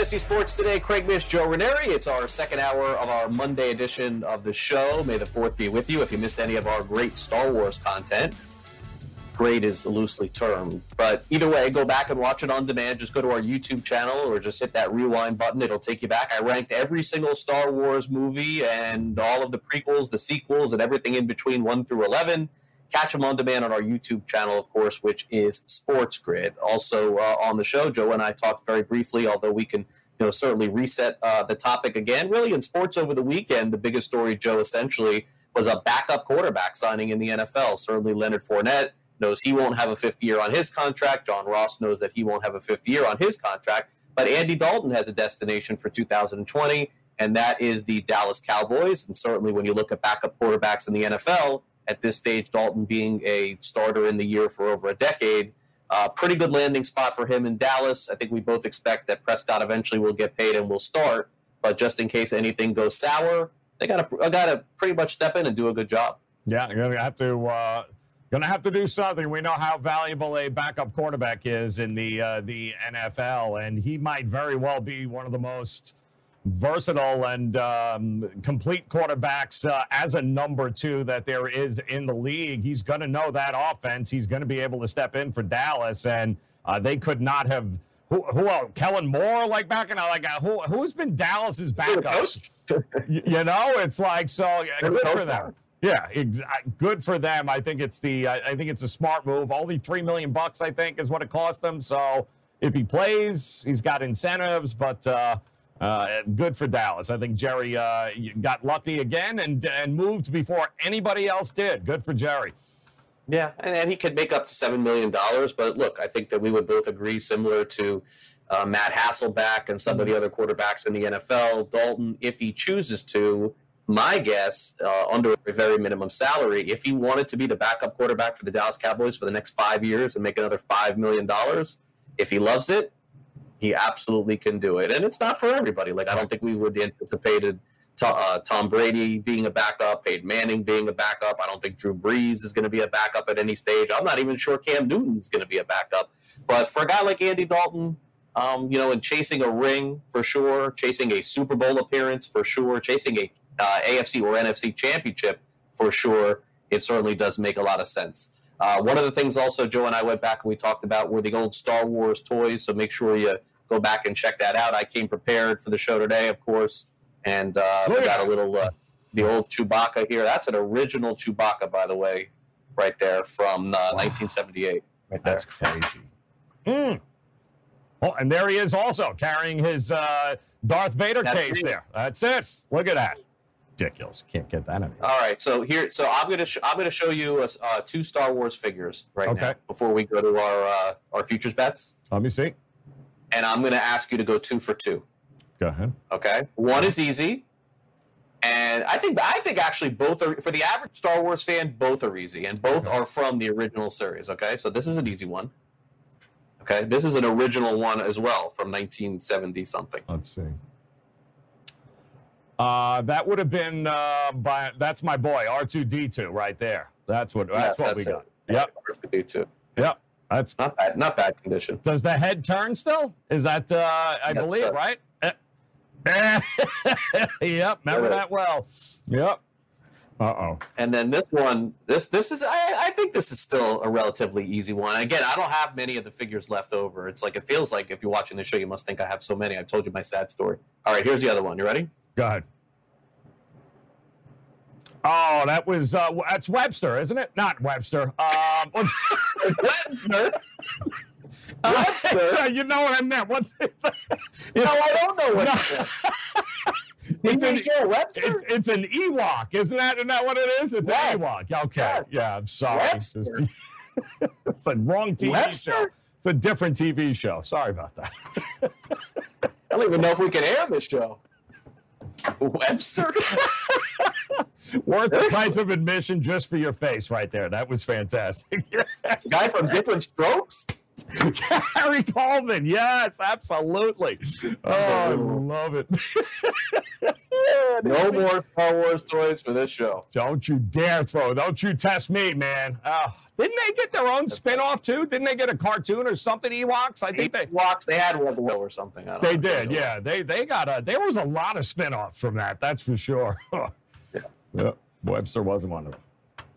Fantasy Sports Today. Craig Mish, Joe Ranieri. It's our second hour of our Monday edition of the show. May the 4th be with you. If you missed any of our great Star Wars content, great is loosely termed. But either way, go back and watch it on demand. Just go to our YouTube channel or just hit that rewind button. It'll take you back. I ranked every single Star Wars movie and all of the prequels, the sequels, and everything in between 1 through 11 Catch them on demand on our YouTube channel, of course, which is Sports Grid. Also uh, on the show, Joe and I talked very briefly, although we can you know certainly reset uh, the topic again. Really, in sports over the weekend, the biggest story, Joe, essentially was a backup quarterback signing in the NFL. Certainly, Leonard Fournette knows he won't have a fifth year on his contract. John Ross knows that he won't have a fifth year on his contract. But Andy Dalton has a destination for 2020, and that is the Dallas Cowboys. And certainly, when you look at backup quarterbacks in the NFL, at this stage, Dalton being a starter in the year for over a decade. Uh, pretty good landing spot for him in Dallas. I think we both expect that Prescott eventually will get paid and will start. But just in case anything goes sour, they got to got to pretty much step in and do a good job. Yeah, you're gonna have to uh, gonna have to do something. We know how valuable a backup quarterback is in the uh, the NFL, and he might very well be one of the most versatile and um, complete quarterbacks uh, as a number two that there is in the league. He's going to know that offense. He's going to be able to step in for Dallas, and uh, they could not have. Who, who else? Kellen Moore, like back in like uh, who who's been Dallas's backups? you, you know, it's like so good for them. Yeah, ex- good for them. I think it's the I think it's a smart move. Only three million bucks, I think, is what it cost them. So if he plays, he's got incentives, but. Uh, good for Dallas. I think Jerry uh, got lucky again and and moved before anybody else did. Good for Jerry. Yeah, and, and he could make up to seven million dollars. But look, I think that we would both agree, similar to uh, Matt Hasselbeck and some of the other quarterbacks in the NFL, Dalton, if he chooses to, my guess, uh, under a very minimum salary, if he wanted to be the backup quarterback for the Dallas Cowboys for the next five years and make another five million dollars, if he loves it, he absolutely can do it. And it's not for everybody. Like I don't think we would anticipated uh, Tom Brady being a backup, Peyton Manning being a backup. I don't think Drew Brees is going to be a backup at any stage. I'm not even sure Cam Newton is going to be a backup. But for a guy like Andy Dalton, um, you know, and chasing a ring for sure, chasing a Super Bowl appearance for sure, chasing a uh, AFC or NFC championship for sure, it certainly does make a lot of sense. Uh, one of the things also Joe and I went back and we talked about were the old Star Wars toys. So make sure you go back and check that out. I came prepared for the show today, of course, and uh, we got a little uh, the old Chewbacca here. That's an original Chewbacca, by the way, right there from uh, wow. 1978. Right. That's crazy. Mm. Oh, and there he is also carrying his uh, Darth Vader That's case there. That's it. Look at that. Ridiculous. Can't get that anymore. All right, so here, so I'm gonna sh- I'm gonna show you uh, two Star Wars figures right okay. now before we go to our uh, our futures bets. Let me see and I'm going to ask you to go two for two. Go ahead. Okay. One is easy, and I think I think actually both are for the average Star Wars fan. Both are easy, and both are from the original series. Okay, so this is an easy one. Okay, this is an original one as well from 1970 something. Let's see. Uh, that would have been uh, by that's my boy R2D2 right there. That's what that's Yes, what we that's got. it. Yep, Do too. yep. That's Not bad. Not bad condition. does the head turn still? Is that uh, I believe right? Eh. yep, remember that well. Yep. Uh oh. And then this one, this this is I, I think this is still a relatively easy one. Again, I don't have many of the figures left over. It's like it feels like if you're watching the show, you must think I have so many. I've told you my sad story. All right, here's the other one. You ready? Go ahead. Oh, that was uh, that's Webster, isn't it? Not Webster. Um, Webster. uh, Webster? so you know what I meant. What's it? No, I don't know what. It's an, Webster. it- it's an Ewok, isn't that? Isn't that what it is? It's Yes. an Ewok. Okay. Yes. Yeah, I'm sorry. It's a wrong TV Webster? show. It's a different TV show. Sorry about that. I don't even know if we can air this show. Webster. Worth the price of admission just for your face right there. That was fantastic. Guy from Diff'rent Strokes. Gary Coleman. Yes, absolutely. Oh, I love it. No more Star Wars toys for this show. Don't you dare throw. Don't you test me, man. Oh, didn't they get their own spin-off too? Didn't they get a cartoon or something, Ewoks? I think they Walks. They had one or something. I don't they know. did. Yeah, they they got a there was a lot of spin-offs from that. That's for sure. Yeah. yeah. Webster wasn't one of them.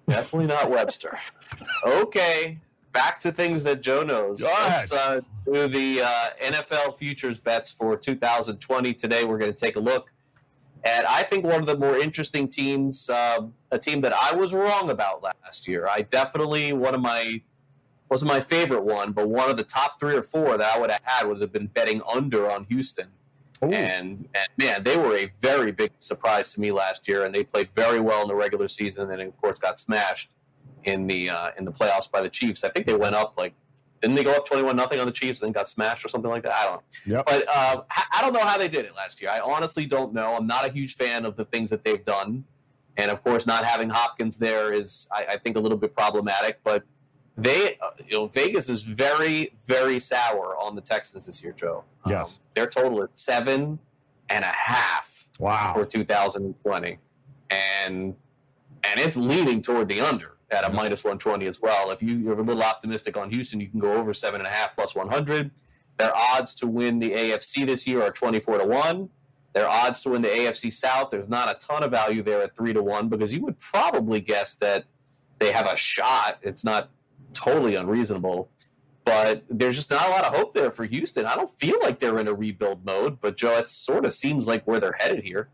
Definitely not Webster. Okay, back to things that Joe knows. Go. Let's uh, do the uh, NFL futures bets for 2020. Today, we're going to take a look at, I think, one of the more interesting teams, uh, a team that I was wrong about last year. I definitely, one of my, wasn't my favorite one, but one of the top three or four that I would have had would have been betting under on Houston. And, and man, they were a very big surprise to me last year, and they played very well in the regular season, and of course got smashed in the uh, in the playoffs by the Chiefs. I think they went up like didn't they go up twenty one nothing on the Chiefs and got smashed or something like that? I don't know. Yep. But uh, I I don't know how they did it last year. I honestly don't know. I'm not a huge fan of the things that they've done, and of course, not having Hopkins there is I, I think a little bit problematic. But they, uh, you know, Vegas is very very sour on the Texans this year, Joe. Um, Yes. their total is seven and a half Wow. for 2020, and and it's leaning toward the under at a minus 120 as well. If you, you're a little optimistic on Houston, you can go over seven and a half plus 100. Their odds to win the AFC this year are 24 to one. Their odds to win the AFC South, there's not a ton of value there at three to one because you would probably guess that they have a shot. It's not totally unreasonable, but there's just not a lot of hope there for Houston. I don't feel like they're in a rebuild mode, but Joe, it sort of seems like where they're headed here.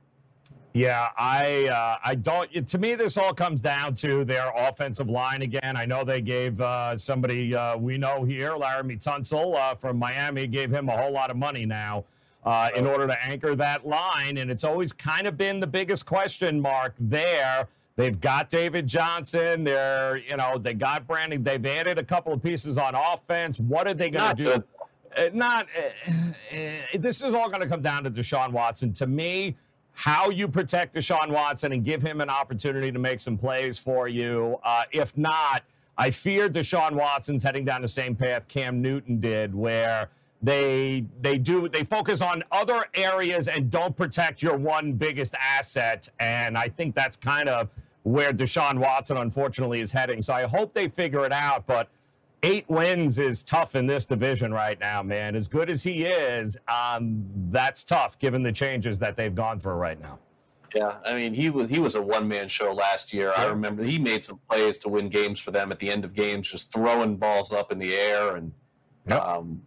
Yeah, I uh, I don't. To me, this all comes down to their offensive line again. I know they gave uh, somebody uh, we know here, Laremy Tunsil uh, from Miami, gave him a whole lot of money now uh, in order to anchor that line, and it's always kind of been the biggest question mark there. They've got David Johnson. They're you know they got Brandin. They've added a couple of pieces on offense. What are they going to do? Uh, not. Uh, uh, this is all going to come down to Deshaun Watson. To me, how you protect Deshaun Watson and give him an opportunity to make some plays for you. Uh, if not, I fear Deshaun Watson's heading down the same path Cam Newton did, where they they do they focus on other areas and don't protect your one biggest asset. And I think that's kind of where Deshaun Watson unfortunately is heading. So I hope they figure it out, but eight wins is tough in this division right now, man. As good as he is, um, that's tough given the changes that they've gone through right now. Yeah, I mean he was he was a one man show last year. I remember he made some plays to win games for them at the end of games, just throwing balls up in the air and. Yep. Um,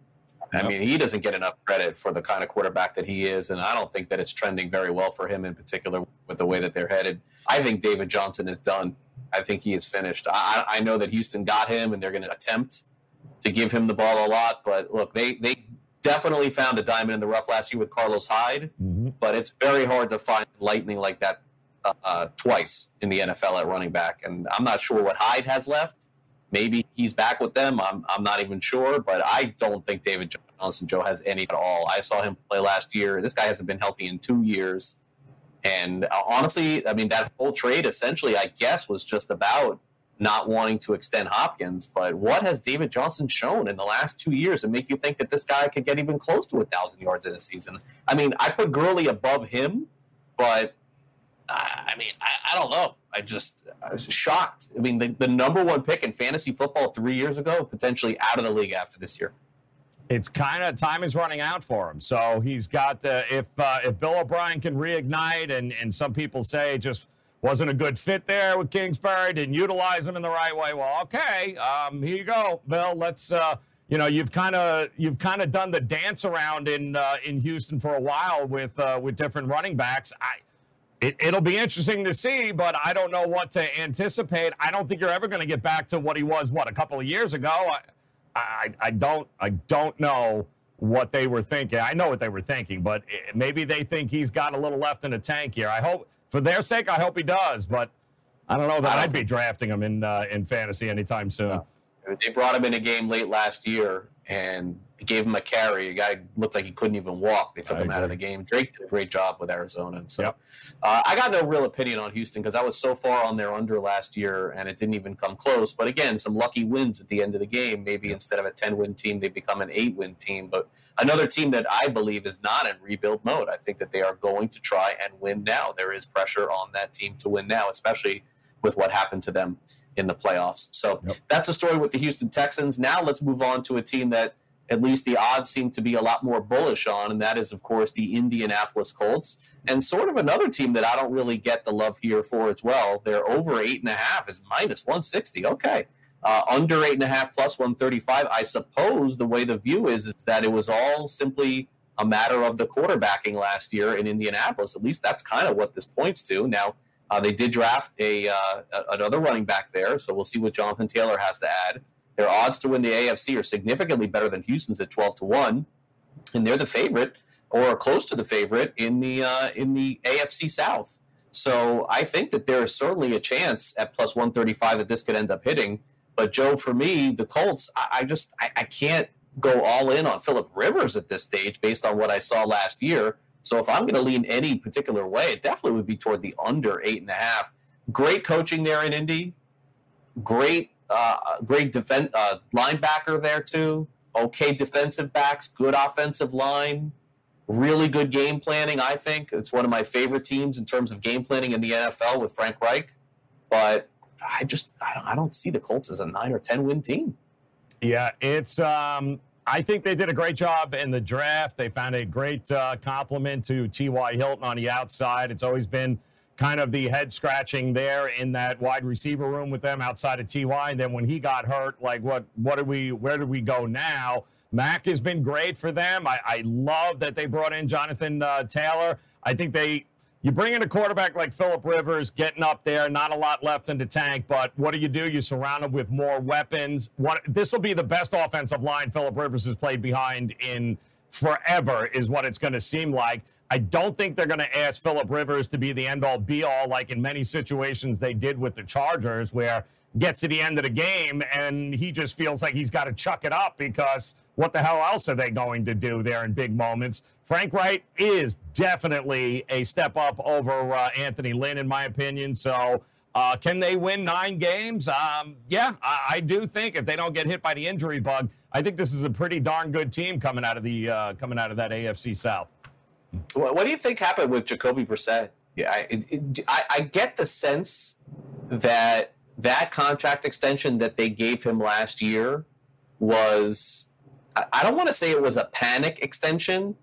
I Yep. mean, he doesn't get enough credit for the kind of quarterback that he is, and I don't think that it's trending very well for him in particular with the way that they're headed. I think David Johnson is done. I think he is finished. I, I I know that Houston got him, and they're going to attempt to give him the ball a lot. But look, they they definitely found a diamond in the rough last year with Carlos Hyde but it's very hard to find lightning like that uh, uh, twice in the NFL at running back. And I'm not sure what Hyde has left. Maybe he's back with them. I'm, I'm not even sure, but I don't think David Johnson Joe has any at all. I saw him play last year. This guy hasn't been healthy in two years. And uh, honestly, I mean, that whole trade essentially, I guess, was just about not wanting to extend Hopkins. But what has David Johnson shown in the last two years to make you think that this guy could get even close to a thousand yards in a season? I mean, I put Gurley above him, but I mean, I, I don't know. I just I was shocked. I mean, the, the number one pick in fantasy football three years ago, potentially out of the league after this year. It's kind of time is running out for him. So he's got the if uh, if Bill O'Brien can reignite, and and some people say just wasn't a good fit there with Kingsbury, didn't utilize him in the right way. Well, okay, um, here you go, Bill. Let's. Uh, you know, you've kind of you've kind of done the dance around in uh, in Houston for a while with uh, with different running backs. I it, will be interesting to see, but I don't know what to anticipate. I don't think you're ever going to get back to what he was, what, a couple of years ago. I, I, I don't, I don't know what they were thinking. I know what they were thinking, but maybe they think he's got a little left in the tank here. I hope, for their sake, I hope he does, but I don't know that I'd be drafting him in uh, in fantasy anytime soon. They brought him in a game late last year, and gave him a carry. A guy looked like he couldn't even walk. They took I him agree. out of the game. Drake did a great job with Arizona. And so yep. uh, I got no real opinion on Houston because I was so far on their under last year and it didn't even come close. But again, some lucky wins at the end of the game. Maybe yep. instead of a 10 win team, they become an eight win team. But another team that I believe is not in rebuild mode. I think that they are going to try and win now. There is pressure on that team to win now, especially with what happened to them in the playoffs. So yep. that's the story with the Houston Texans. Now let's move on to a team that at least the odds seem to be a lot more bullish on, and that is, of course, the Indianapolis Colts. And sort of another team that I don't really get the love here for as well. They're over eight and a half is minus 160. Okay. Uh, under eight and a half plus 135. I suppose the way the view is, is that it was all simply a matter of the quarterbacking last year in Indianapolis. At least that's kind of what this points to. Now, uh, they did draft a uh, another running back there, so we'll see what Jonathan Taylor has to add. Their odds to win the AFC are significantly better than Houston's at 12 to 1, and they're the favorite or close to the favorite in the uh, in the AFC South. So I think that there is certainly a chance at plus 135 that this could end up hitting. But Joe, for me, the Colts, I, I just I, I can't go all in on Philip Rivers at this stage based on what I saw last year. So if I'm going to lean any particular way, it definitely would be toward the under eight and a half. Great coaching there in Indy. Great uh, great defense uh, linebacker there too. Okay, defensive backs, good offensive line, really good game planning. I think it's one of my favorite teams in terms of game planning in the NFL with Frank Reich. But I just I don't, I don't see the Colts as a nine or ten win team. Yeah, it's. Um, I think they did a great job in the draft. They found a great uh, complement to T.Y. Hilton on the outside. It's always been kind of the head scratching there in that wide receiver room with them outside of Ty. And then when he got hurt, like what what do we where do we go now? Mac has been great for them. I, I love that they brought in Jonathan uh, Taylor. I think they you bring in a quarterback like Philip Rivers, getting up there, not a lot left in the tank, but what do you do? You surround him with more weapons. What this will be the best offensive line Philip Rivers has played behind in forever, is what it's going to seem like. I don't think they're going to ask Philip Rivers to be the end all be all, like in many situations they did with the Chargers, where gets to the end of the game and he just feels like he's got to chuck it up because what the hell else are they going to do there in big moments? Frank Reich is definitely a step up over uh, Anthony Lynn, in my opinion. So, uh, can they win nine games? Um, yeah, I, I, do think if they don't get hit by the injury bug, I think this is a pretty darn good team coming out of the uh, coming out of that AFC South. What, what do you think happened with Jacoby Brissett? Yeah, I, it, I, I get the sense that that contract extension that they gave him last year was I don't want to say it was a panic extension,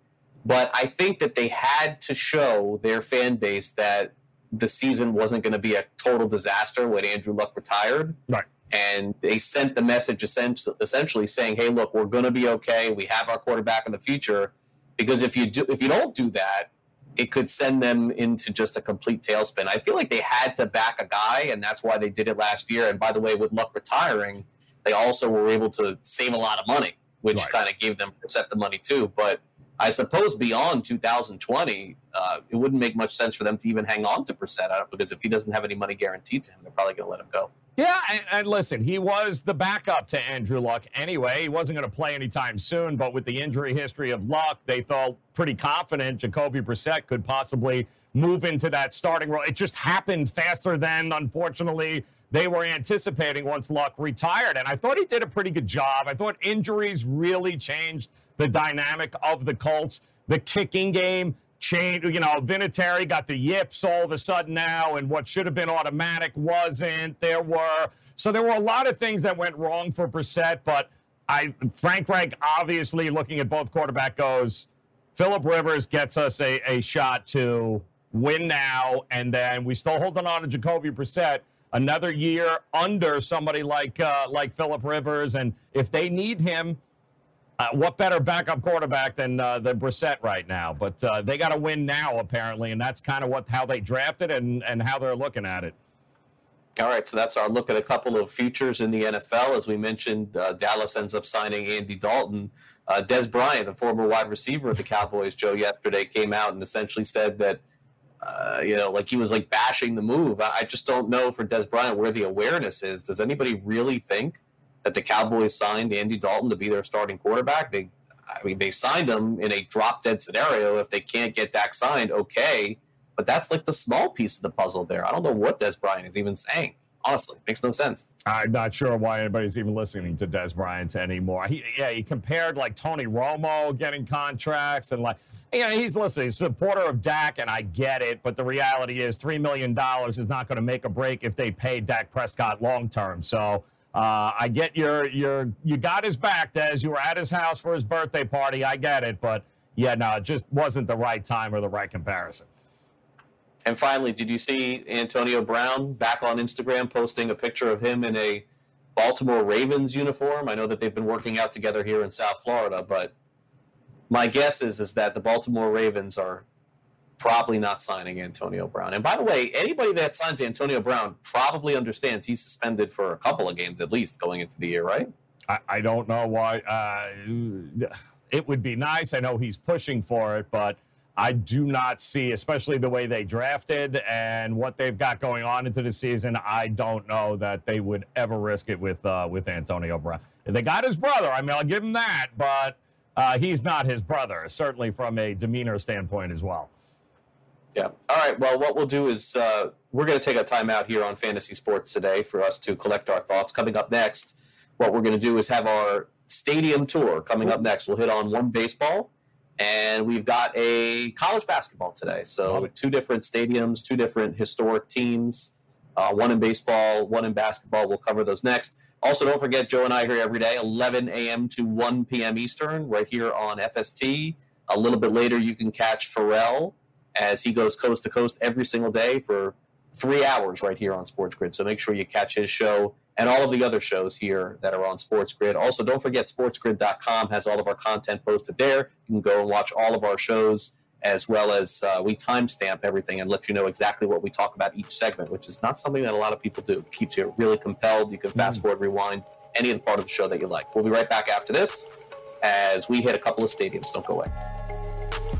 but I think that they had to show their fan base that the season wasn't going to be a total disaster when Andrew Luck retired. Right. And they sent the message essentially saying, hey, look, we're going to be okay. We have our quarterback in the future because if you do if you don't do that it could send them into just a complete tailspin i feel like they had to back a guy and that's why they did it last year and by the way with luck retiring they also were able to save a lot of money which right. kind of gave them set the money too but I suppose beyond 2020, uh, it wouldn't make much sense for them to even hang on to Brissett because if he doesn't have any money guaranteed to him, they're probably going to let him go. Yeah, and, and, listen, he was the backup to Andrew Luck anyway. He wasn't going to play anytime soon, but with the injury history of Luck, they felt pretty confident Jacoby Brissett could possibly move into that starting role. It just happened faster than, unfortunately, they were anticipating once Luck retired. And I thought he did a pretty good job. I thought injuries really changed the dynamic of the Colts. The kicking game changed. You know, Vinatieri got the yips all of a sudden now, and what should have been automatic wasn't. There were so there were a lot of things that went wrong for Brissett, but I Frank Reich obviously looking at both quarterback goes. Philip Rivers gets us a, a shot to win now, and then we still holding on to Jacoby Brissett another year under somebody like uh, like Philip Rivers, and if they need him, uh, what better backup quarterback than uh, Brissett right now? But uh, they got to win now apparently, and that's kind of what how they drafted and and how they're looking at it. All right, so that's our look at a couple of futures in the NFL. As we mentioned, uh, Dallas ends up signing Andy Dalton. Uh, Dez Bryant, the former wide receiver of the Cowboys, Joe, yesterday came out and essentially said that uh, you know, like he was like bashing the move. I, I just don't know for Dez Bryant where the awareness is. Does anybody really think that the Cowboys signed Andy Dalton to be their starting quarterback? They, I mean, they signed him in a drop dead scenario. If they can't get Dak signed, okay, but that's like the small piece of the puzzle there. I don't know what Dez Bryant is even saying. Honestly, makes no sense. I'm not sure why anybody's even listening to Dez Bryant anymore. He, yeah, he compared like Tony Romo getting contracts and like you know, he's listening, he's a supporter of Dak, and I get it, but the reality is $3 million is not going to make a break if they pay Dak Prescott long term. So uh, I get your, your, you got his back, Dez. You were at his house for his birthday party. I get it. But yeah, no, it just wasn't the right time or the right comparison. And finally, did you see Antonio Brown back on Instagram posting a picture of him in a Baltimore Ravens uniform? I know that they've been working out together here in South Florida, but my guess is is that the Baltimore Ravens are probably not signing Antonio Brown. And by the way, anybody that signs Antonio Brown probably understands he's suspended for a couple of games at least going into the year, right? I, I don't know why. Uh, it would be nice. I know he's pushing for it, but I do not see, especially the way they drafted and what they've got going on into the season. I don't know that they would ever risk it with uh, with Antonio Brown. They got his brother. I mean, I'll give him that, but uh, he's not his brother, certainly from a demeanor standpoint as well. Yeah. All right. Well, what we'll do is uh, we're going to take a timeout here on Fantasy Sports today for us to collect our thoughts. Coming up next, what we're going to do is have our stadium tour coming up next. We'll hit on one baseball, and we've got a college basketball today. So, two different stadiums, two different historic teams, uh, one in baseball, one in basketball. We'll cover those next. Also, don't forget, Joe and I here every day, 11 a.m. to 1 p.m. Eastern, right here on FST. A little bit later, you can catch Ferrall as he goes coast to coast every single day for three hours right here on Sports Grid. So make sure you catch his show and all of the other shows here that are on Sports Grid. Also, don't forget, sportsgrid.com has all of our content posted there. You can go and watch all of our shows as well as uh, we timestamp everything and let you know exactly what we talk about each segment, which is not something that a lot of people do. It keeps you really compelled. You can fast mm. forward, rewind any of the part of the show that you like. We'll be right back after this as we hit a couple of stadiums. Don't go away.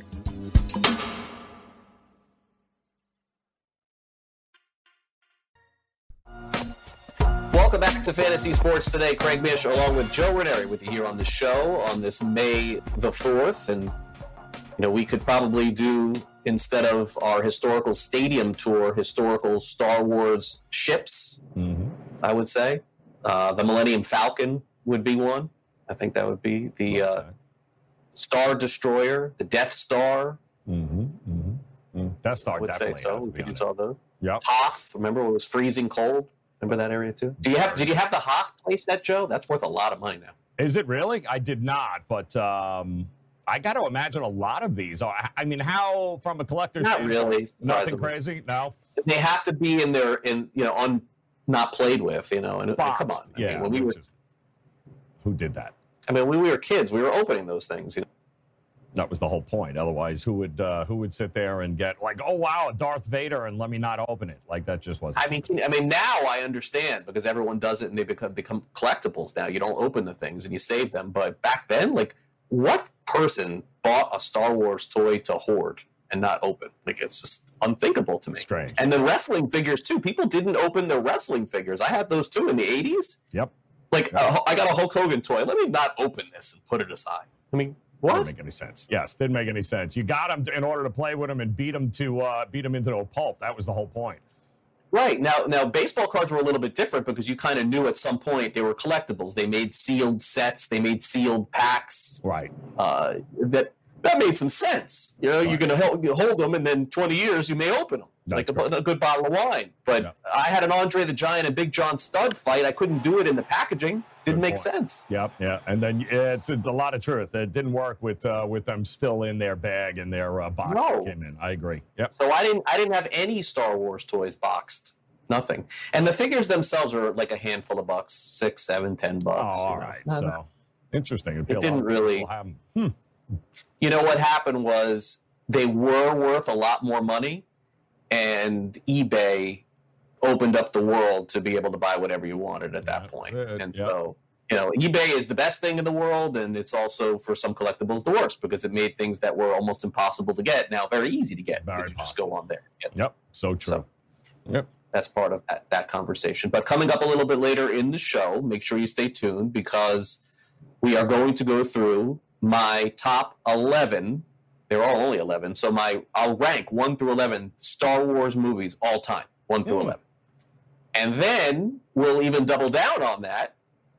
Back to Fantasy Sports Today. Craig Mish along with Joe Ranieri with you here on the show on this May the 4th. And, you know, we could probably do, instead of our historical stadium tour, historical Star Wars ships, Mm-hmm. I would say. Uh, the Millennium Falcon would be one. I think that would be the uh, Star Destroyer, the Death Star. Mm-hmm. Mm-hmm. Death I Star would say so. We could on saw those. Yep. Hoth, remember it was freezing cold? Remember that area too? Do you have did you have the Hoth that Joe? That's worth a lot of money now. Is it really? I did not, but um, I got to imagine a lot of these. Are, I mean, how from a collector's Not really. Nothing surprisingly. crazy. No. They have to be in there in you know on not played with, you know. And Boxed. come on, I yeah. mean, when we were, which is- who did that? I mean, when we were kids, we were opening those things. You know? That was the whole point. Otherwise, who would uh, who would sit there and get like, oh wow, Darth Vader, and let me not open it? Like that just wasn't. I mean, I mean, now I understand because everyone does it and they become become collectibles now. You don't open the things and you save them. But back then, like, what person bought a Star Wars toy to hoard and not open? Like, it's just unthinkable to me. Strange. And the wrestling figures too. People didn't open their wrestling figures. I had those too in the '80s. Yep. Like, uh, I got a Hulk Hogan toy. Let me not open this and put it aside. I mean, Didn't make any sense. Yes, didn't make any sense. You got him in order to play with him and beat him to uh, beat him into a pulp. That was the whole point. Right now, now baseball cards were a little bit different because you kind of knew at some point they were collectibles. They made sealed sets. They made sealed packs. Right. uh, that that made some sense. You know, you're going to hold, you hold them, and then 20 years you may open them, like a, a good bottle of wine. But Yeah. I had an Andre the Giant and Big John Studd fight. I couldn't do it in the packaging. Didn't make point. sense. Yep. Yeah. And then yeah, it's a, a lot of truth. It didn't work with uh, with them still in their bag and their uh, box No. that came in. I agree. Yep. So I didn't I didn't have any Star Wars toys boxed. Nothing. And the figures themselves are like a handful of bucks, six, seven, ten bucks. you all know. right. No, no. So interesting. It'd It didn't really- people have 'em. Hmm. you know what happened was they were worth a lot more money and ebay opened up the world to be able to buy whatever you wanted at that point it, and yep. so you know ebay is the best thing in the world and it's also for some collectibles the worst because it made things that were almost impossible to get now very easy to get Very you just go on there Yep. Yep. So true. So- yep. that's part of that, that conversation. But coming up a little bit later in the show, make sure you stay tuned because we are going to go through my top 11. There are only 11. So my I'll rank 1 through 11 Star Wars movies all time, 1 through Hmm. 11. And then we'll even double down on that.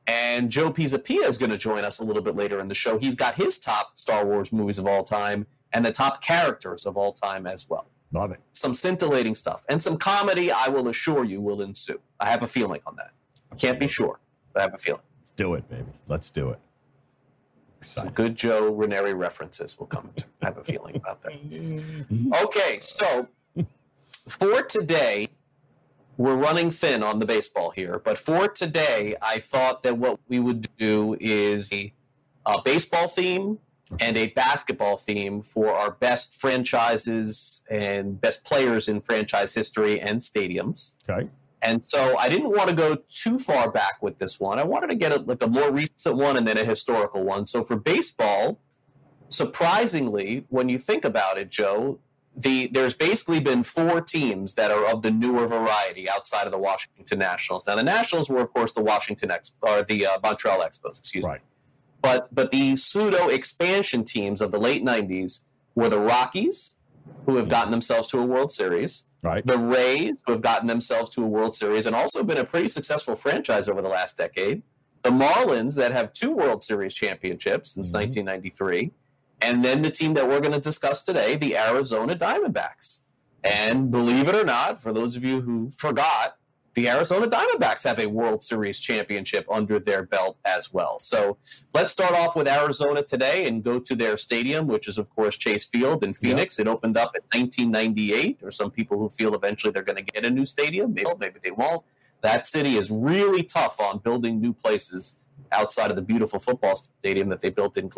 And Joe Pisapia is going to join us a little bit later in the show. He's got his top Star Wars movies of all time and the top characters of all time as well Love it. some scintillating stuff and some comedy i will assure you will ensue i have a feeling on that I can't be sure but i have a feeling Let's do it, baby. Let's do it. some good joe ranieri references will come to I have a feeling about that okay so for today we're running thin on the baseball here but for today i thought that what we would do is a, a baseball theme and a basketball theme for our best franchises and best players in franchise history and stadiums Okay. and so I didn't want to go too far back with this one. I wanted to get a, like a more recent one and then a historical one. So for baseball, surprisingly, when you think about it, Joe, the there's basically been four teams that are of the newer variety outside of the Washington Nationals. Now the Nationals were, of course, the Washington Ex or the uh, Montreal Expos. Excuse me. Right. But but the pseudo expansion teams of the late '90s were the Rockies, who have gotten themselves to a World Series Right. the Rays, who have gotten themselves to a World Series and also been a pretty successful franchise over the last decade. The Marlins, that have two World Series championships since Mhm. 1993. And then the team that we're going to discuss today, the Arizona Diamondbacks. And believe it or not, for those of you who forgot, the Arizona Diamondbacks have a World Series championship under their belt as well. So let's start off with Arizona today and go to their stadium, which is, of course, Chase Field in Phoenix. Yep. It opened up in 1998. There are some people who feel eventually they're going to get a new stadium. Maybe, maybe they won't. That city is really tough on building new places outside of the beautiful football stadium that they built in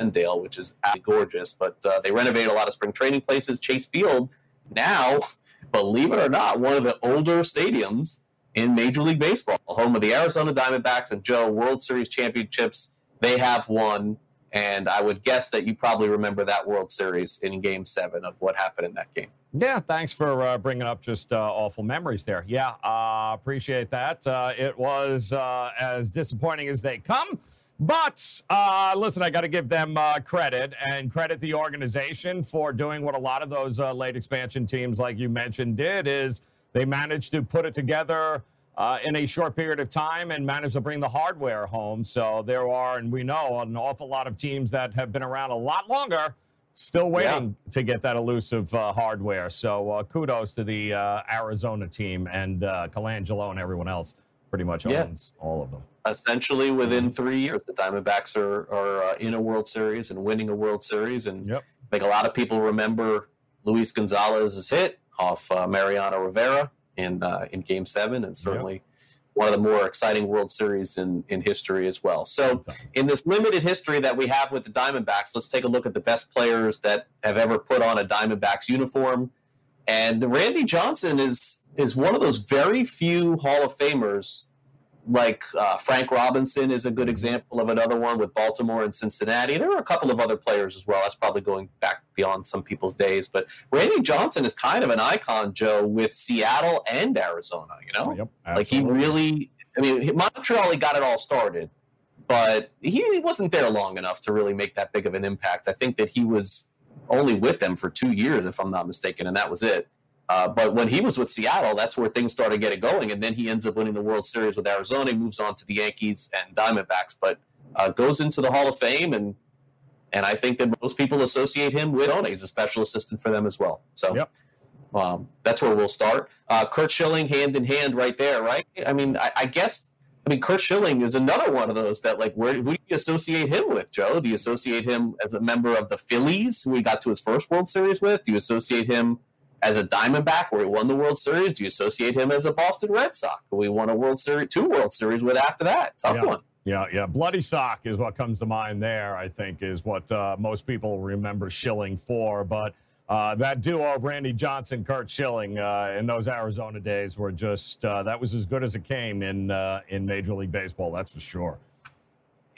Glendale, which is gorgeous. But uh, they renovated a lot of spring training places. Chase Field now believe it or not, one of the older stadiums in Major League Baseball, home of the Arizona Diamondbacks and Joe World Series championships. They have won, and I would guess that you probably remember that World Series in Game Seven of what happened in that game. Yeah, thanks for uh, bringing up just uh, awful memories there. Yeah, uh, appreciate that. Uh, it was uh, as disappointing as they come. But uh, listen, I got to give them uh, credit and credit the organization for doing what a lot of those uh, late expansion teams, like you mentioned, did. Is they managed to put it together uh, in a short period of time and managed to bring the hardware home. So there are, and we know, an awful lot of teams that have been around a lot longer, still waiting yeah. to get that elusive uh, hardware. So uh, kudos to the Arizona team and Colangelo and everyone else. Pretty much owns yeah. all of them essentially within three years, the Diamondbacks are, are uh, in a World Series and winning a World Series, and yep. make a lot of people remember Luis Gonzalez's hit off uh, Mariano Rivera in uh, in Game Seven, and certainly. Yep. One of the more exciting World Series in, in history as well. So, in this limited history that we have with the Diamondbacks, let's take a look at the best players that have ever put on a Diamondbacks uniform. And Randy Johnson is is one of those very few Hall of Famers like uh, Frank Robinson is a good example of another one with Baltimore and Cincinnati. There are a couple of other players as well. That's probably going back beyond some people's days. But Randy Johnson is kind of an icon, Joe, with Seattle and Arizona. You know, yep, like he really. I mean, Montreal he got it all started, but he wasn't there long enough to really make that big of an impact. I think that he was only with them for two years, if I'm not mistaken, and that was it. Uh, but when he was with Seattle, that's where things started getting going. And then he ends up winning the World Series with Arizona. He moves on to the Yankees and Diamondbacks, but uh, goes into the Hall of Fame. And and I think that most people associate him with Arizona. He's a special assistant for them as well. So yep. um, that's where we'll start. Uh, Curt Schilling, hand in hand, right there, right? I mean, I, I, guess. I mean, Curt Schilling is another one of those that, like, where who do you associate him with, Joe? Do you associate him as a member of the Phillies, who he got to his first World Series with? Do you associate him as a Diamondback where he won the World Series? Do you associate him as a Boston Red Sox who he won a World Series, two World Series with after that? Tough yeah. one. Yeah, yeah. Bloody sock is what comes to mind there, I think, is what uh, most people remember Schilling for. But uh, that duo of Randy Johnson, Curt Schilling uh, in those Arizona days were just, uh, that was as good as it came in, uh, in Major League Baseball, that's for sure.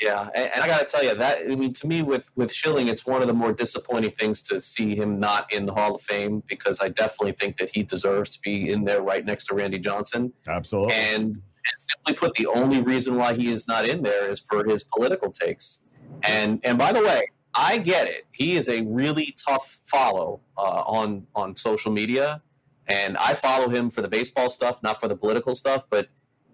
Yeah, and, and I got to tell you that I mean to me with with Schilling, it's one of the more disappointing things to see him not in the Hall of Fame because I definitely think that he deserves to be in there right next to Randy Johnson. Absolutely. And, and simply put, the only reason why he is not in there is for his political takes. And and by the way, I get it. He is a really tough follow uh, on on social media, and I follow him for the baseball stuff, not for the political stuff. But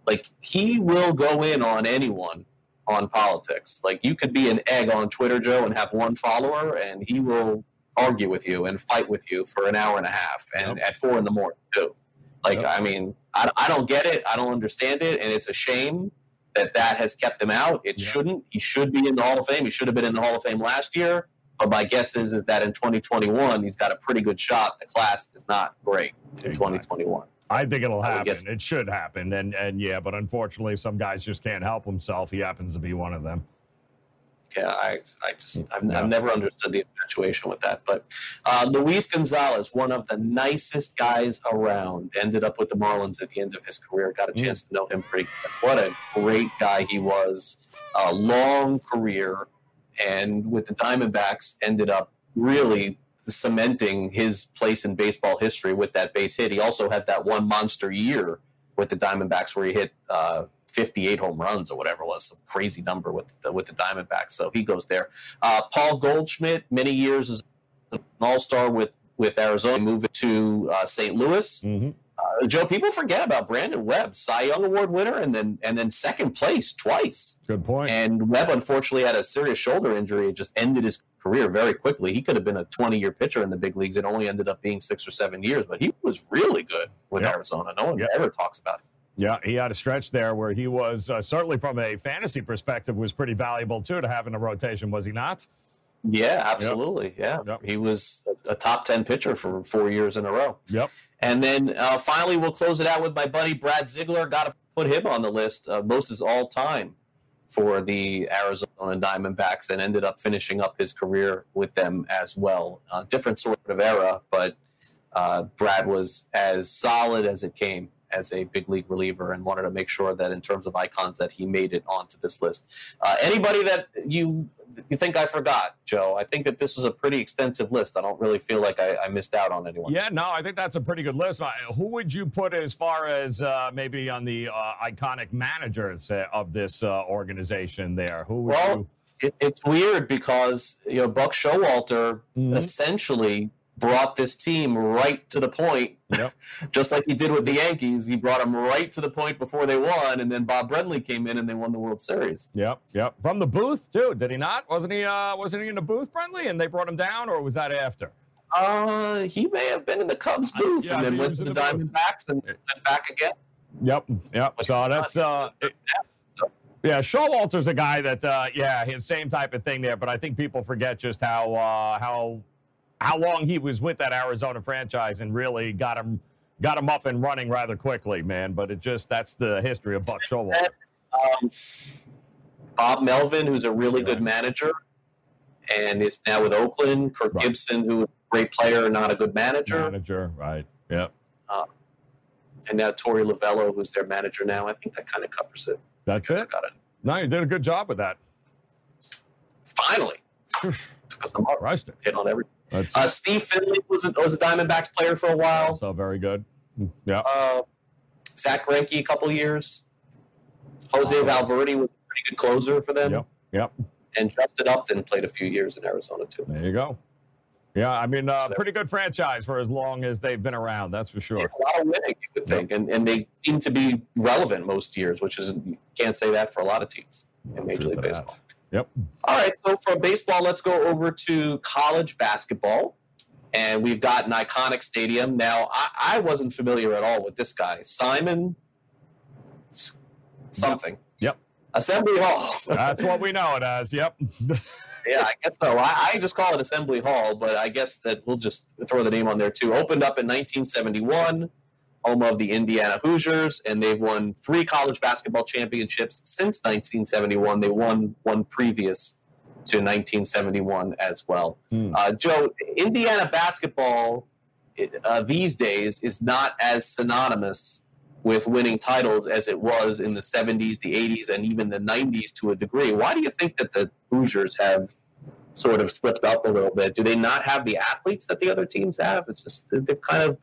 like he will go in on anyone on politics. Like you could be an egg on Twitter, Joe, and have one follower, and he will argue with you and fight with you for an hour and a half, and yep. at four in the morning too. Like yep. I mean, I, I don't get it. I don't understand it, and it's a shame that that has kept him out. It yep. shouldn't. He should be in the Hall of Fame. He should have been in the Hall of Fame last year. But my guess is, is that in 2021, he's got a pretty good shot. The class is not great in exactly. 2021. I think it'll happen. It should happen. And and yeah, but unfortunately, some guys just can't help himself. He happens to be one of them. Yeah, I, I just I've, yeah. I've never understood the infatuation with that. But uh, Luis Gonzalez, one of the nicest guys around, ended up with the Marlins at the end of his career. Got a chance mm. to know him pretty. Good. What a great guy he was. A long career, and with the Diamondbacks, ended up really cementing his place in baseball history with that base hit. He also had that one monster year with the Diamondbacks where he hit uh, 58 home runs or whatever it was, some crazy number with the, with the Diamondbacks. So he goes there. Uh, Paul Goldschmidt, many years as an All Star with with Arizona, moving to uh, St. Louis. Mm-hmm. Uh, Joe, people forget about Brandon Webb, Cy Young Award winner, and then and then second place twice. Good point. And Webb unfortunately had a serious shoulder injury. It just ended his career very quickly. He could have been a 20 year pitcher in the big leagues. It only ended up being six or seven years, but he was really good with yep. Arizona. No one yep. ever talks about it. Yeah, he had a stretch there where he was uh, certainly from a fantasy perspective was pretty valuable too to have in a rotation, was he not? Yeah, absolutely. Yeah, Yep. he was a, a top ten pitcher for four years in a row. Yep. And then uh, finally, we'll close it out with my buddy Brad Ziegler. Got to put him on the list. Uh, most is all time for the Arizona Diamondbacks, and ended up finishing up his career with them as well. Uh, different sort of era, but uh, Brad was as solid as it came as a big league reliever, and wanted to make sure that in terms of icons, that he made it onto this list. Uh, anybody that you you think I forgot, Joe? I think that this was a pretty extensive list. I don't really feel like I, I missed out on anyone. Yeah, no, I think that's a pretty good list. Who would you put as far as uh, maybe on the uh, iconic managers uh, of this uh, organization there? Who would Well, you? it, it's weird because you know Buck Showalter Mhm. essentially brought this team right to the point, Yep. just like he did with the Yankees. He brought them right to the point before they won, and then Bob Brenly came in and they won the World Series. Yep, yep. From the booth too, did he not? Wasn't he? Uh, wasn't he in the booth, Brenly, and they brought him down, or was that after? Uh, he may have been in the Cubs booth Yeah, and then went to the, the. Diamondbacks and went back again. Yep, yep. So that's uh, it- yeah. Showalter's a guy that uh, yeah, his same type of thing there. But I think people forget just how uh, how how long he was with that Arizona franchise and really got him got him up and running rather quickly, man. But it just that's the history of Buck Showalter. Um, Bob Melvin, who's a really good manager, and is now with Oakland. Kirk Right. Gibson, who was a great player, not a good manager. Manager, right? Yep. and now Torey Lovullo, who's their manager now. I think that kind of covers it. That's I it. got it. No, you did a good job with that. Finally, took us a month. Hit on everything. Uh, Steve Finley was a, was a Diamondbacks player for a while. So very good. Yeah. Uh, Zach Greinke a couple years. Jose Valverde was a pretty good closer for them. Yep. Yep. And Justin Upton played a few years in Arizona too. There you go. Yeah, I mean, uh, pretty good franchise for as long as they've been around. That's for sure. A lot of winning, you would think, and and they seem to be relevant most years, which is can't say that for a lot of teams in Major League Baseball. that. Yep. All right, so from baseball, let's go over to college basketball. And we've got an iconic stadium. Now, I, I wasn't familiar at all with this guy, Simon something. Yep. Assembly Hall. That's what we know it as. Yep. yeah, I guess so. I, I just call it Assembly Hall, but I guess that we'll just throw the name on there too. Opened up in 1971, home of the Indiana Hoosiers, and they've won three college basketball championships since 1971. They won one previous to 1971 as well. Hmm. Uh, Joe, Indiana basketball uh, these days is not as synonymous with winning titles as it was in the 70s, the 80s, and even the 90s to a degree. Why do you think that the Hoosiers have sort of slipped up a little bit? Do they not have the athletes that the other teams have? It's just they've kind of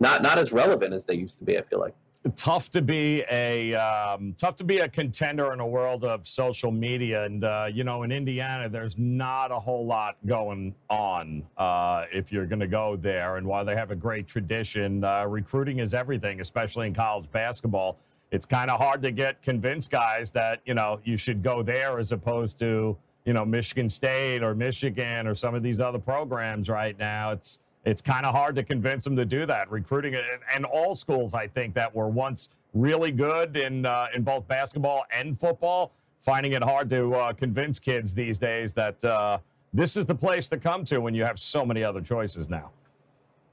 not not as relevant as they used to be. I feel like. tough to be a um, tough to be a contender in a world of social media and uh, you know in indiana there's not a whole lot going on uh, if you're going to go there and while they have a great tradition uh, recruiting is everything especially in college basketball it's kind of hard to get convinced guys that you know you should go there as opposed to you know michigan state or michigan or some of these other programs right now it's it's kind of hard to convince them to do that. Recruiting and, and all schools, I think, that were once really good in uh, in both basketball and football, finding it hard to uh, convince kids these days that uh, this is the place to come to when you have so many other choices now.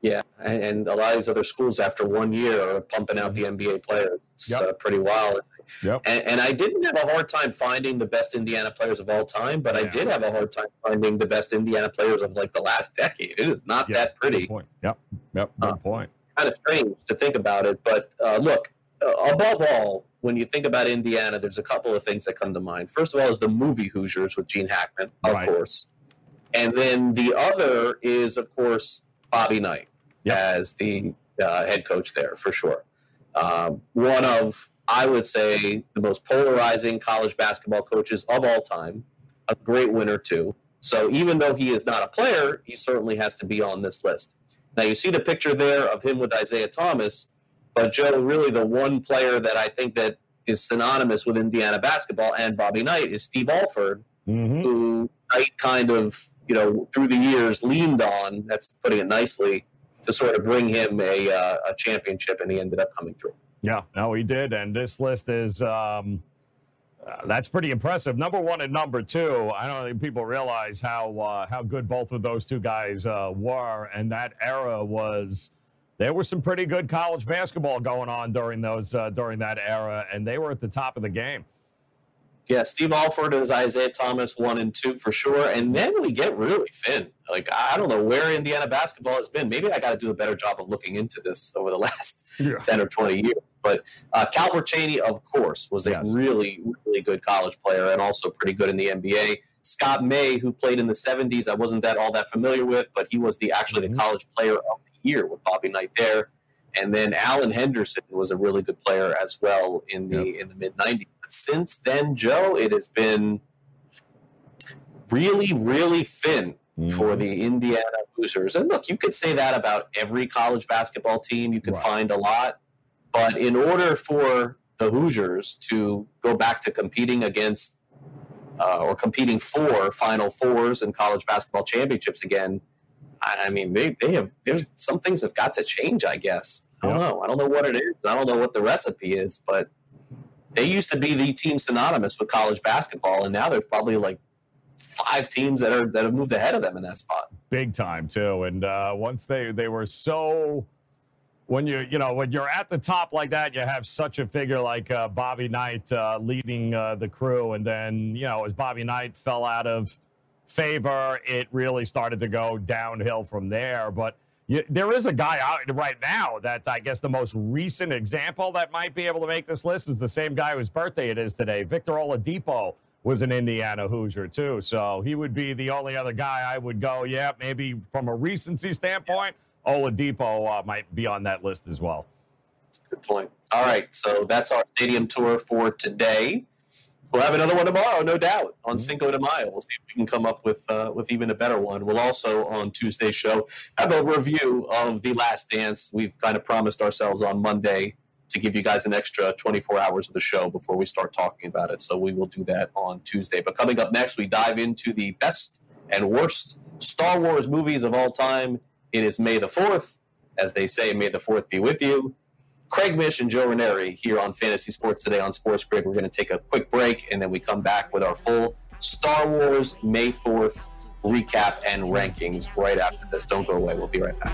Yeah, and, a lot of these other schools, after one year, are pumping out the NBA players. It's Yep. uh, pretty wild. Yep. And, and I didn't have a hard time finding the best Indiana players of all time, but I did have a hard time finding the best Indiana players of like the last decade. It is not Yeah, that pretty. Good point. Yep. Yep. Good Uh, point. Kind of strange to think about it, but uh, look, uh, above all, when you think about Indiana, there's a couple of things that come to mind. First of all, is the movie Hoosiers with Gene Hackman, of Right. course, and then the other is, of course, Bobby Knight Yep. as the uh, head coach there for sure. Um, one of, I would say, the most polarizing college basketball coaches of all time. A great winner too. So even though he is not a player, he certainly has to be on this list. Now you see the picture there of him with Isiah Thomas, but Joe, really the one player that I think that is synonymous with Indiana basketball and Bobby Knight is Steve Alford, hmm who Knight kind of, you know, through the years leaned on. That's putting it nicely to sort of bring him a, uh, a championship, and he ended up coming through. Yeah, no, he did. And this list is um, uh, that's pretty impressive. Number one and number two. I don't think people realize how uh, how good both of those two guys uh, were, and that era was. There was some pretty good college basketball going on during those uh, during that era, and they were at the top of the game. Yeah, Steve Alford is Isiah Thomas one and two for sure, and then we get really thin. Like I don't know where Indiana basketball has been. Maybe I got to do a better job of looking into this over the last yeah. ten or twenty years. But uh, Calbert Cheaney, of course, was a yes. really really good college player and also pretty good in the NBA. Scott May, who played in the '70s, I wasn't that all that familiar with, but he was the actually mm-hmm. the college player of the year with Bobby Knight there. And then Alan Henderson was a really good player as well in the yep. in the mid '90s But since then, Joe, it has been really, really thin mm-hmm. for the Indiana Hoosiers. And look, you could say that about every college basketball team. You can right. find a lot. But in order for the Hoosiers to go back to competing against uh, or competing for Final Fours and college basketball championships again, I, I mean, they, they have there's some things have got to change. I guess I don't know. I don't know what it is. I don't know what the recipe is, but they used to be the team synonymous with college basketball, and now there's probably like five teams that are that have moved ahead of them in that spot. Big time too. And uh, once they they were so when you you know when you're at the top like that, you have such a figure like uh, Bobby Knight uh, leading uh, the crew, and then you know as Bobby Knight fell out of favor, it really started to go downhill from there. But you, there is a guy out right now that I guess the most recent example that might be able to make this list is the same guy whose birthday it is today. Victor Oladipo was an Indiana Hoosier too, so he would be the only other guy I would go. Yeah, maybe from a recency standpoint, Oladipo uh, might be on that list as well. Good point. All right, so that's our stadium tour for today. We'll have another one tomorrow, no doubt, on mm-hmm. Cinco de Mayo. We'll see if we can come up with uh, with even a better one. We'll also on Tuesday's show have a review of The Last Dance. We've kind of promised ourselves on Monday to give you guys an extra 24 hours of the show before we start talking about it. So we will do that on Tuesday. But coming up next, we dive into the best and worst Star Wars movies of all time. It is May the 4th. As they say, May the 4th be with you. Craig Mish and Joe Ranieri here on Fantasy Sports today on Sports Grid. We're going to take a quick break and then we come back with our full Star Wars May 4th recap and rankings right after this. Don't go away. We'll be right back.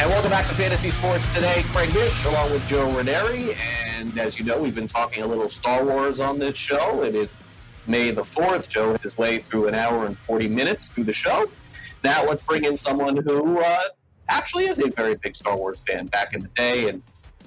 And welcome back to Fantasy Sports today. Craig Mish along with Joe Ranieri. And as you know, we've been talking a little Star Wars on this show. It is May the 4th. Joe his way through an hour and 40 minutes through the show. Now let's bring in someone who uh, actually is a very big Star Wars fan back in the day. And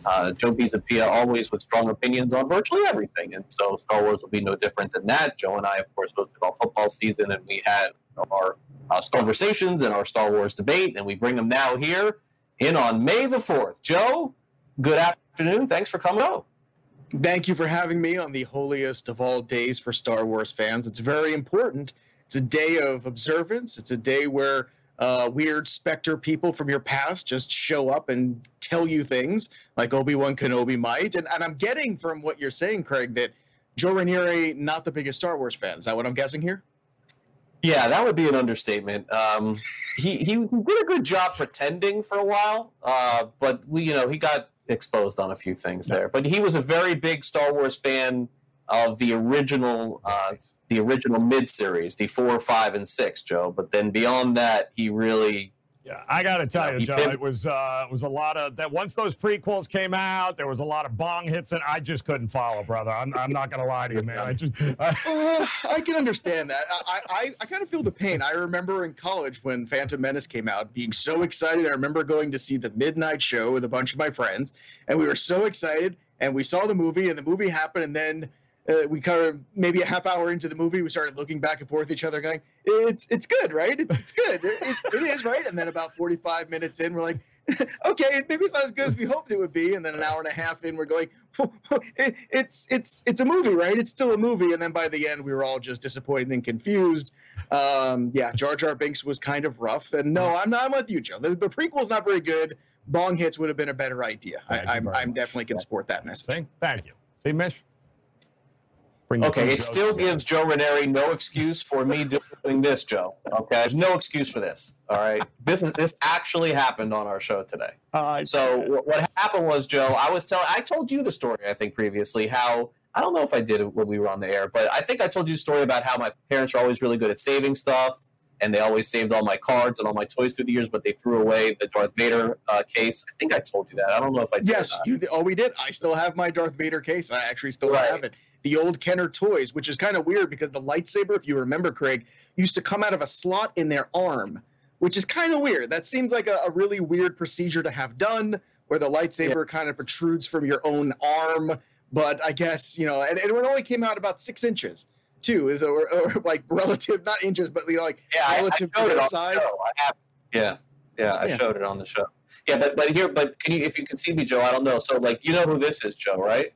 uh, Joe Pisapia always with strong opinions on virtually everything. And so Star Wars will be no different than that. Joe and I, of course, hosted all football season and we had our uh, conversations and our Star Wars debate. And we bring them now here in on May the 4th. Joe, good afternoon. Thanks for coming out. Thank you for having me on the holiest of all days for Star Wars fans. It's very important. It's a day of observance. It's a day where uh, weird specter people from your past just show up and tell you things like Obi Wan Kenobi might. And, and I'm getting from what you're saying, Craig, that Joe Ranieri not the biggest Star Wars fan. Is that what I'm guessing here? Yeah, that would be an understatement. Um, he he did a good job pretending for a while, uh, but we you know he got exposed on a few things there. But he was a very big Star Wars fan of the original uh, the original mid series, the four, five, and six, Joe. But then beyond that, he really yeah, I got to tell you, he Joe, it was uh, it was a lot of that. Once those prequels came out, there was a lot of bong hits, and I just couldn't follow, brother. I'm, I'm not gonna lie to you, man. I just I, Uh, I can understand that. I, I, I kind of feel the pain. I remember in college when Phantom Menace came out, being so excited. I remember going to see the midnight show with a bunch of my friends, and we were so excited. And we saw the movie, and the movie happened, and then uh, we kind of maybe a half hour into the movie, we started looking back and forth at each other, going, "It's it's good, right? It's good. It, it, is, right?" And then about forty five minutes in, we're like. okay, maybe it's not as good as we hoped it would be, and then an hour and a half in, we're going, it, it's it's it's a movie, right? It's still a movie, and then by the end, we were all just disappointed and confused. Um, yeah, Jar Jar Binks was kind of rough, and no, I'm not I'm with you, Joe. The, the prequel's not very good. Bong hits would have been a better idea. I, Thank you I'm I'm much. definitely can support that message. thank you. See, Mish. Bring Okay, it still together. gives Joe Ranieri no excuse for me doing this, Joe. Okay, there's no excuse for this. All right, this is this actually happened on our show today. Uh, So wh- what happened was, Joe, I was telling, I told you the story, I think previously, how I don't know if I did it when we were on the air, but I think I told you the story about how my parents are always really good at saving stuff, and they always saved all my cards and all my toys through the years, but they threw away the Darth Vader uh, case. I think I told you that. I don't know if I did. Yes, not. you. Oh, we did. I still have my Darth Vader case. I actually still Right. have it. The old Kenner toys, which is kind of weird because the lightsaber, if you remember, Craig, used to come out of a slot in their arm, which is kind of weird. That seems like a, a really weird procedure to have done, where the lightsaber kind of protrudes from your own arm. But I guess you know, and, and it only came out about six inches, too, is or, or like relative, not inches, but you know, like Yeah, I, I showed to their size. the. I yeah, yeah, I Yeah. showed it on the show. Yeah, but but here, but can you, if you can see me, Joe? I don't know. So like, you know who this is, Joe, right?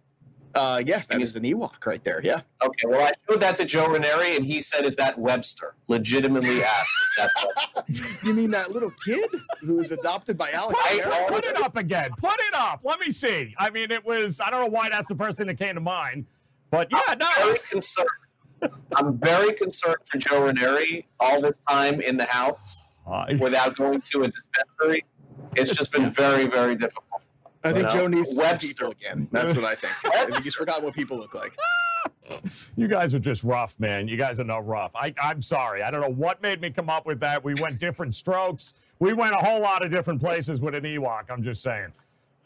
Uh, yes, that Can you- is an Ewok right there. Yeah. Okay, well, I showed that to Joe Ranieri, and he said, "Is that Webster?" Legitimately asked, "Is that You mean that little kid who was adopted by Alex Put, Karras? put it up again. Put it up. Let me see. I mean, it was. I don't know why that's the first thing that came to mind, but yeah, no. I'm very concerned. I'm very concerned for Joe Ranieri all this time in the house Uh, without going to a dispensary. It's just been very, very difficult. I think You know, Joe needs to see Webster. people again. That's what I think. I think he's forgotten what people look like. you guys are just rough, man. You guys are not rough. I, I'm sorry. I don't know what made me come up with that. We went different strokes. We went a whole lot of different places with an Ewok. I'm just saying.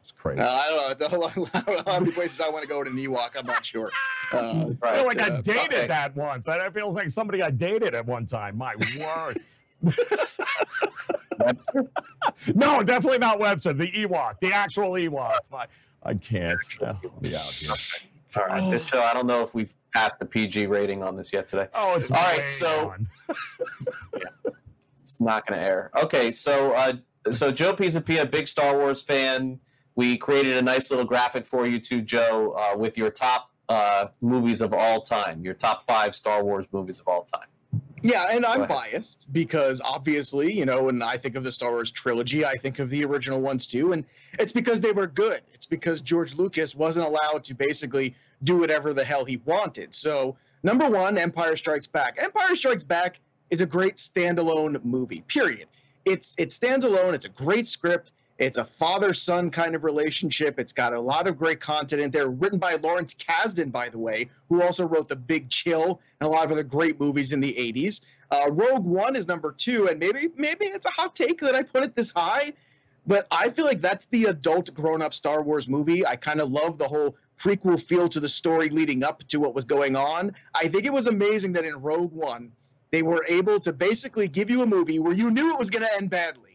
It's crazy. Uh, I don't know. It's a whole lot, I how many places I want to go to an Ewok. I'm not sure. Uh, I feel like I uh, dated okay. that once. I feel like somebody I dated at one time. My word. No, definitely not Webster. The Ewok, the actual Ewok. My, I can't. Uh, I'll out here. All right, this show. I don't know if we've passed the PG rating on this yet today. Oh, it's All right, so- gone. It's not going to air. Okay, so uh, so Joe Pisapia, big Star Wars fan. We created a nice little graphic for you too, Joe, uh, with your top uh, movies of all time, your top five Star Wars movies of all time. Yeah, and I'm biased because obviously, you know, when I think of the Star Wars trilogy, I think of the original ones too. And it's because they were good. It's because George Lucas wasn't allowed to basically do whatever the hell he wanted. So, number one, Empire Strikes Back. Empire Strikes Back is a great standalone movie, period. It's it stands alone, it's a great script. It's a father-son kind of relationship. It's got a lot of great content in there, written by Lawrence Kasdan, by the way, who also wrote The Big Chill and a lot of other great movies in the 80s. Uh, Rogue One is number two, and maybe maybe it's a hot take that I put it this high, but I feel like that's the adult grown-up Star Wars movie. I kind of love the whole prequel feel to the story leading up to what was going on. I think it was amazing that in Rogue One they were able to basically give you a movie where you knew it was going to end badly.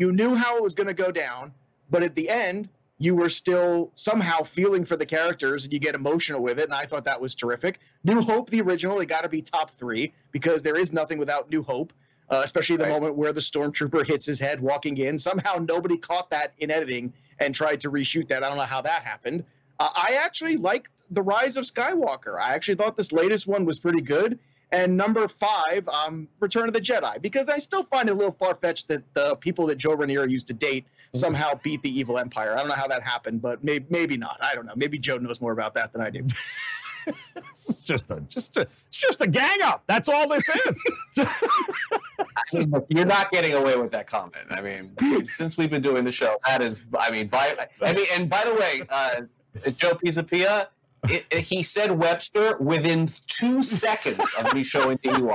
You knew how it was going to go down, but at the end, you were still somehow feeling for the characters and you get emotional with it. And I thought that was terrific. New Hope, the original, they got to be top three because there is nothing without New Hope, uh, especially the Right. moment where the stormtrooper hits his head walking in. Somehow nobody caught that in editing and tried to reshoot that. I don't know how that happened. Uh, I actually liked The Rise of Skywalker. I actually thought this latest one was pretty good. And number five, um, Return of the Jedi, because I still find it a little far fetched that the people that Joe Ranieri used to date somehow beat the evil empire. I don't know how that happened, but maybe maybe not. I don't know. Maybe Joe knows more about that than I do. it's just a just a it's just a gang up. That's all this is. You're not getting away with that comment. I mean, since we've been doing the show, that is. I mean, by I mean, and by the way, uh, Joe Pisapia, it, it, he said Webster within two seconds of me showing the you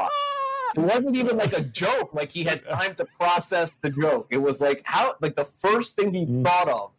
It wasn't even like a joke. Like he had time to process the joke. It was like how like the first thing he thought of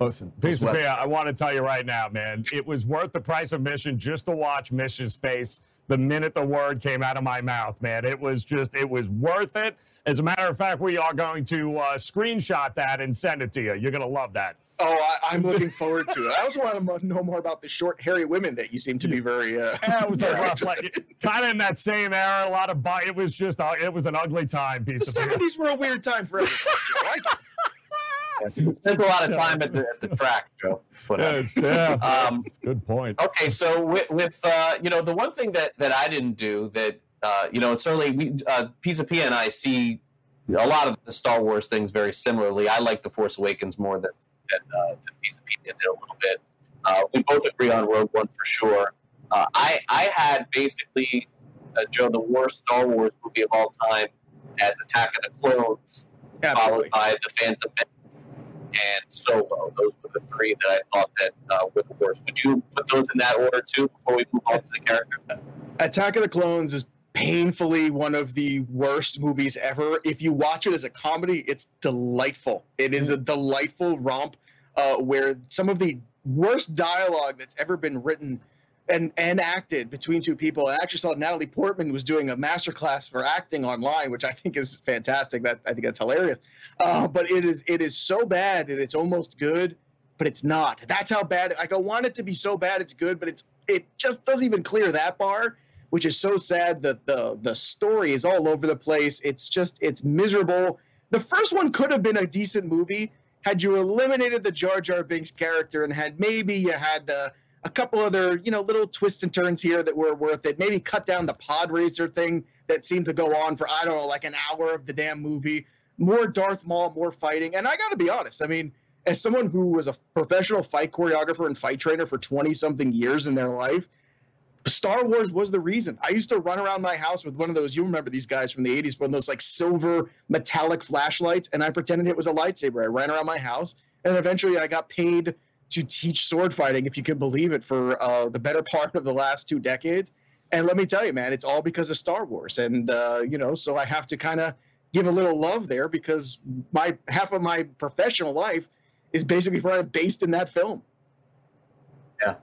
Listen, piece of I want to tell you right now, man, it was worth the price of mission just to watch Mish's face the minute the word came out of my mouth, man. It was just, it was worth it. As a matter of fact, we are going to uh, screenshot that and send it to you. You're going to love that. Oh, I, am looking forward to it. I also want to know more about the short, hairy women that you seem to be very. Uh, yeah, it was a rough, like, kind of in that same era. A lot of, it was just, uh, it was an ugly time. Piece the of 70s were a weird time for everybody. spent a lot of time at the, at the track, Joe. Yes, yeah. Um, Good point. Okay, so with, with uh, you know the one thing that that I didn't do that uh, you know certainly we uh, Pisapia and I see a lot of the Star Wars things very similarly. I like the Force Awakens more than than, uh, than Pizza did a little bit. Uh, we both agree on Rogue One for sure. Uh, I I had basically uh, Joe the worst Star Wars movie of all time as Attack of the Clones, Absolutely. followed by the Phantom Menace and Solo. Those were the three that I thought that uh, were the worst. Would you put those in that order too before we move on to the characters? Attack of the Clones is painfully one of the worst movies ever. If you watch it as a comedy, it's delightful. It is a delightful romp uh, where some of the worst dialogue that's ever been written and and acted between two people. I actually saw Natalie Portman was doing a masterclass for acting online, which I think is fantastic. That I think that's hilarious. Uh, but it is it is so bad that it's almost good, but it's not. That's how bad. Like I want it to be so bad it's good, but it's it just doesn't even clear that bar, which is so sad. That the the story is all over the place. It's just it's miserable. The first one could have been a decent movie had you eliminated the Jar Jar Binks character and had maybe you had the a couple other, you know, little twists and turns here that were worth it. Maybe cut down the pod racer thing that seemed to go on for I don't know, like an hour of the damn movie. More Darth Maul, more fighting. And I got to be honest, I mean, as someone who was a professional fight choreographer and fight trainer for 20 something years in their life, Star Wars was the reason. I used to run around my house with one of those, you remember these guys from the 80s, one of those like silver metallic flashlights, and I pretended it was a lightsaber. I ran around my house, and eventually I got paid to teach sword fighting, if you can believe it, for uh, the better part of the last two decades. And let me tell you, man, it's all because of Star Wars. And uh, you know, so I have to kind of give a little love there because my half of my professional life is basically based in that film. Yeah.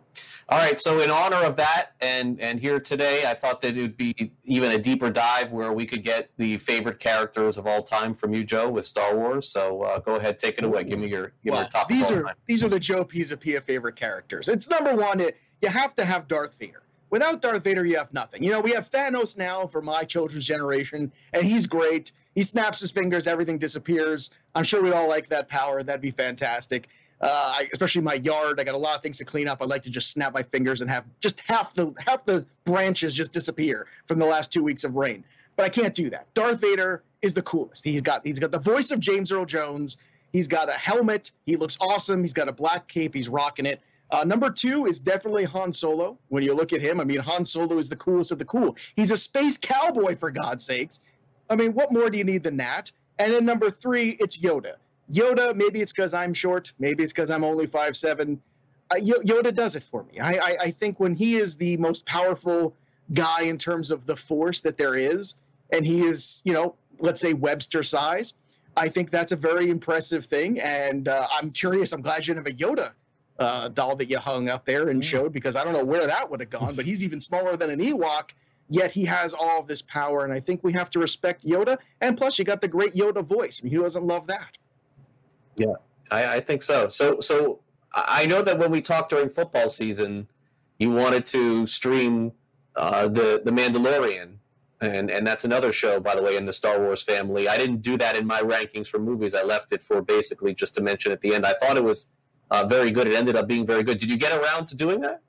All right. So in honor of that, and and here today, I thought that it would be even a deeper dive where we could get the favorite characters of all time from you, Joe, with Star Wars. So uh, go ahead, take it away. Give me your give well, me your top. These are time. these are the Joe Pisapia favorite characters. It's number one. It, you have to have Darth Vader. Without Darth Vader, you have nothing. You know, we have Thanos now for my children's generation, and he's great. He snaps his fingers, everything disappears. I'm sure we'd all like that power. That'd be fantastic. Uh, I, especially my yard, I got a lot of things to clean up. I like to just snap my fingers and have just half the half the branches just disappear from the last two weeks of rain. But I can't do that. Darth Vader is the coolest. He's got he's got the voice of James Earl Jones. He's got a helmet. He looks awesome. He's got a black cape. He's rocking it. Uh, number two is definitely Han Solo. When you look at him, I mean, Han Solo is the coolest of the cool. He's a space cowboy, for God's sakes. I mean, what more do you need than that? And then number three, it's Yoda. Yoda, maybe it's because I'm short, maybe it's because I'm only five seven. Uh, Yoda does it for me. I, I, I think when he is the most powerful guy in terms of the force that there is, and he is, you know, let's say Webster size, I think that's a very impressive thing. And uh, I'm curious. I'm glad you didn't have a Yoda uh, doll that you hung up there and mm. showed because I don't know where that would have gone. But he's even smaller than an Ewok, yet he has all of this power. And I think we have to respect Yoda. And plus, you got the great Yoda voice. I mean, who doesn't love that? Yeah, I, I think so. So, so I know that when we talked during football season, you wanted to stream uh, the the Mandalorian, and and that's another show, by the way, in the Star Wars family. I didn't do that in my rankings for movies. I left it for basically just to mention at the end. I thought it was uh, very good. It ended up being very good. Did you get around to doing that?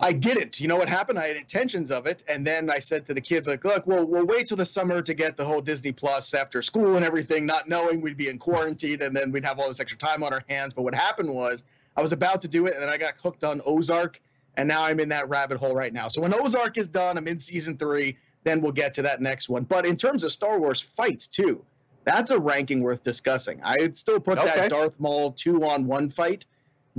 I didn't. You know what happened? I had intentions of it, and then I said to the kids, like, "Look, we'll we'll wait till the summer to get the whole Disney Plus after school and everything, not knowing we'd be in quarantine, and then we'd have all this extra time on our hands." But what happened was, I was about to do it, and then I got hooked on Ozark, and now I'm in that rabbit hole right now. So when Ozark is done, I'm in season three. Then we'll get to that next one. But in terms of Star Wars fights too, that's a ranking worth discussing. I'd still put Okay. that Darth Maul two on one fight.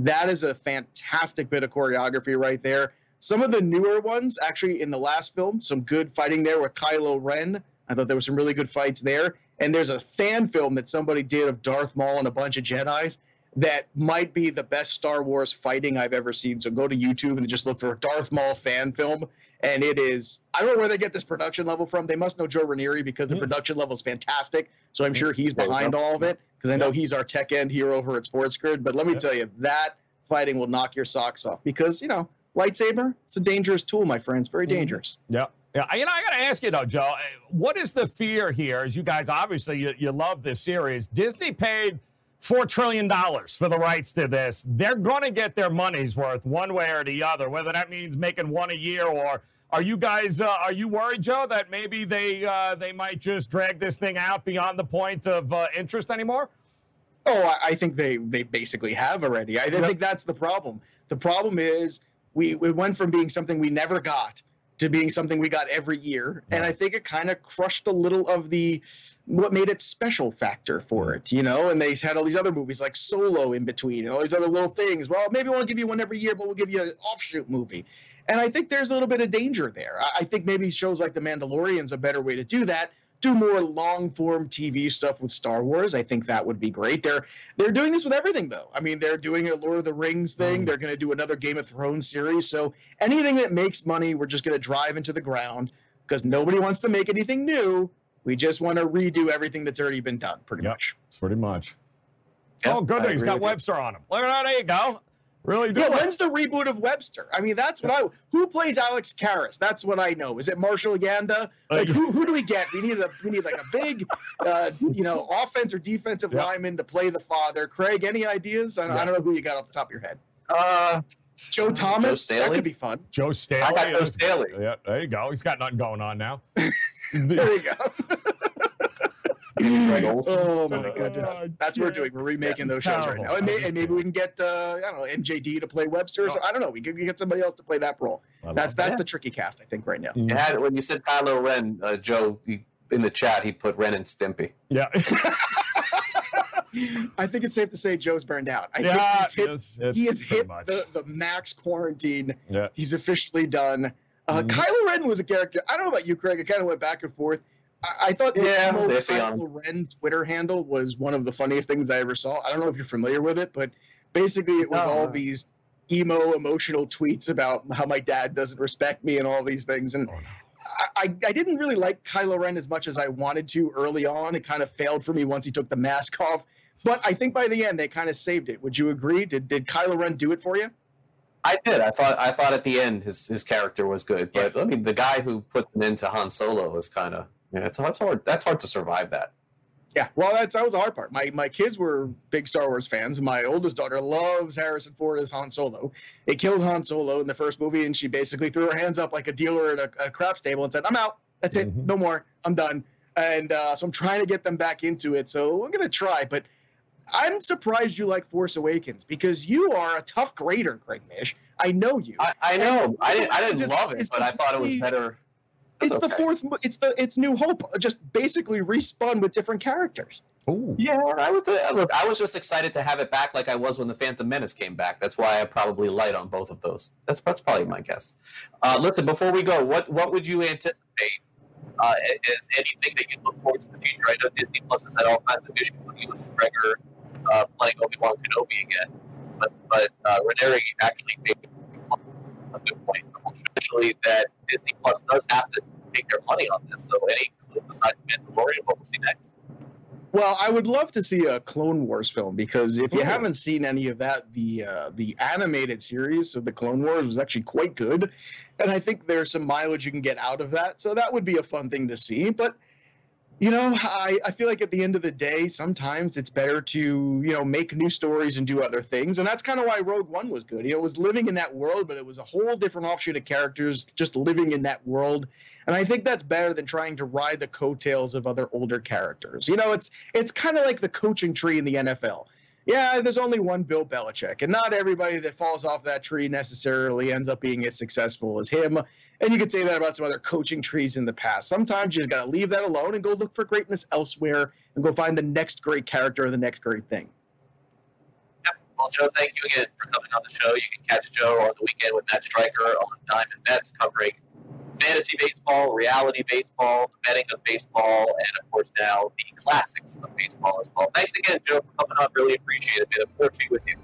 That is a fantastic bit of choreography right there. Some of the newer ones, actually, in the last film, some good fighting there with Kylo Ren. I thought there were some really good fights there. And there's a fan film that somebody did of Darth Maul and a bunch of Jedi's that might be the best Star Wars fighting I've ever seen. So go to YouTube and just look for Darth Maul fan film. And it is, I don't know where they get this production level from. They must know Joe Ranieri because the hmm. production level is fantastic. So I'm hmm. sure he's behind all of it because I know he's our tech end here over at Sports Grid. But let me tell you, that fighting will knock your socks off because, you know, lightsaber, it's a dangerous tool, my friends. Very hmm. dangerous. Yeah. Yeah, you know, I got to ask you though, Joe. uh, What is the fear here? As you guys obviously you, you love this series. Disney paid four trillion dollars for the rights to this. They're going to get their money's worth one way or the other. Whether that means making one a year or are you guys uh, are you worried, Joe, that maybe they uh, they might just drag this thing out beyond the point of uh, interest anymore? Oh, I, think they they basically have already. I Yep. think that's the problem. The problem is we, we went from being something we never got to being something we got every year, and I think it kind of crushed a little of the what made it special factor for hmm. it, you know. And they had all these other movies like Solo in between, and all these other little things. Well, maybe we won't give you one every year, but we'll give you an offshoot movie. And I think there's a little bit of danger there. I, I think maybe shows like The Mandalorian's a better way to do that. Do more long form TV stuff with Star Wars. I think that would be great. They're they're doing this with everything though. I mean, they're doing a Lord of the Rings thing. Hmm. They're going to do another Game of Thrones series. So anything that makes money, we're just going to drive into the ground because nobody wants to make anything new. We just want to redo everything that's already been done, pretty Yep. much. It's pretty much. Yep, oh, good. I He's agree got with you. Webster on him. Look at that. There you go. Really do Yeah, when's the reboot of Webster? I mean, that's what I. Who plays Alex Karras? That's what I know. Is it Marshall Yanda? Like, who, who do we get? We need a we need like a big, uh, you know, offense or defensive Yeah. lineman to play the father. Craig, any ideas? I don't, Yeah. I don't know who you got off the top of your head. Uh, Joe Thomas. that Staley? could be fun. Joe Staley. I got Joe Staley. Yeah, there you go. He's got nothing going on now. There you go. Greg Olsen. Oh my Uh, goodness, that's what we're doing. We're remaking those shows right now, and, may, and maybe we can get uh, I don't know MJD to play Webster. or so- I don't know. We could get somebody else to play that role. I love That's that's the tricky cast I think right now. Mm. You had when you said Kylo Ren, uh, Joe, he, in the chat, he put Ren and Stimpy. Yeah. I think it's safe to say Joe's burned out. I yeah. think he's hit, it's- it's he has hit much. the, the max quarantine. Yeah. He's officially done. Uh, Mhm. Kylo Ren was a character. I don't know about you, Craig. It kind of went back and forth. I, I thought the Yeah, emo iffy Kylo Ren Twitter handle was one of the funniest things I ever saw. I don't know if you're familiar with it, but basically it was No. all these emo emotional tweets about how my dad doesn't respect me and all these things. And Oh, no. I, I, I didn't really like Kylo Ren as much as I wanted to early on. It kind of failed for me once he took the mask off. But I think by the end they kind of saved it. Would you agree? Did did Kylo Ren do it for you? I did. I thought. I thought at the end his his character was good, but I mean, the guy who put an end to Han Solo was kind of. Yeah, it's that's hard. That's hard to survive that. Yeah, well, that's that was the hard part. My my kids were big Star Wars fans. My oldest daughter loves Harrison Ford as Han Solo. They killed Han Solo in the first movie, and she basically threw her hands up like a dealer at a, a craps table and said, "I'm out. That's it. Mhm. No more. I'm done." And uh, so I'm trying to get them back into it. So I'm gonna try, but I'm surprised you like Force Awakens because you are a tough grader, Craig Mish. I know you. I, I know. I didn't. I didn't Just- love it, but I thought it was completely- better. it's the fourth. It's the it's New Hope, just basically respun with different characters. Ooh. Yeah, I was. Look, I was just excited to have it back, like I was when the Phantom Menace came back. That's why I probably light on both of those. That's that's probably my guess. Uh, listen, before we go, what what would you anticipate uh, as anything that you look forward to in the future? I know Disney Plus has had all kinds of issues with Ewan McGregor uh, playing Obi Wan Kenobi again, but but uh, Ranieri actually made a good point, especially that Disney Plus does have to make their money on this. So any clue besides Mandalorian, what we'll see next? Well, I would love to see a Clone Wars film because if you haven't seen any of that, the uh, the animated series of the Clone Wars was actually quite good, and I think there's some mileage you can get out of that. So that would be a fun thing to see. But you know, I, I feel like at the end of the day, sometimes it's better to, you know, make new stories and do other things. And that's kind of why Rogue One was good. You know, it was living in that world, but it was a whole different offshoot of characters just living in that world. And I think that's better than trying to ride the coattails of other older characters. You know, it's it's kind of like the coaching tree in the NFL yeah, there's only one Bill Belichick, and not everybody that falls off that tree necessarily ends up being as successful as him. And you could say that about some other coaching trees in the past. Sometimes you just got to leave that alone and go look for greatness elsewhere and go find the next great character or the next great thing. Yep. Well, Joe, thank you again for coming on the show. You can catch Joe on the weekend with Matt Stryker on Diamond Bets covering fantasy baseball, reality baseball, the betting of baseball, and of course now the classics of baseball as well. Thanks again, Joe, for coming on. Really appreciate it. May the fourth be with you.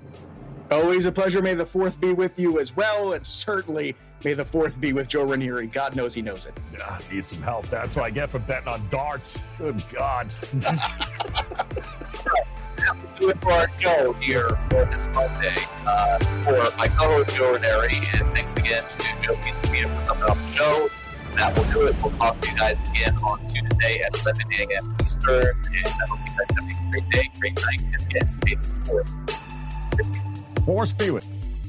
Always a pleasure. May the fourth be with you as well, and certainly may the fourth be with Joe Ranieri. God knows he knows it. Yeah, need some help. That's what I get for betting on darts. Good God. do it for our show here for this Monday. Uh, for my co-host Joe Ranieri, and thanks again to Joe Pizza for coming on the show. That will do it. We'll talk to you guys again on Tuesday at 11 a.m. Eastern, and I hope you guys have a great day, great night, and again, May the Force be with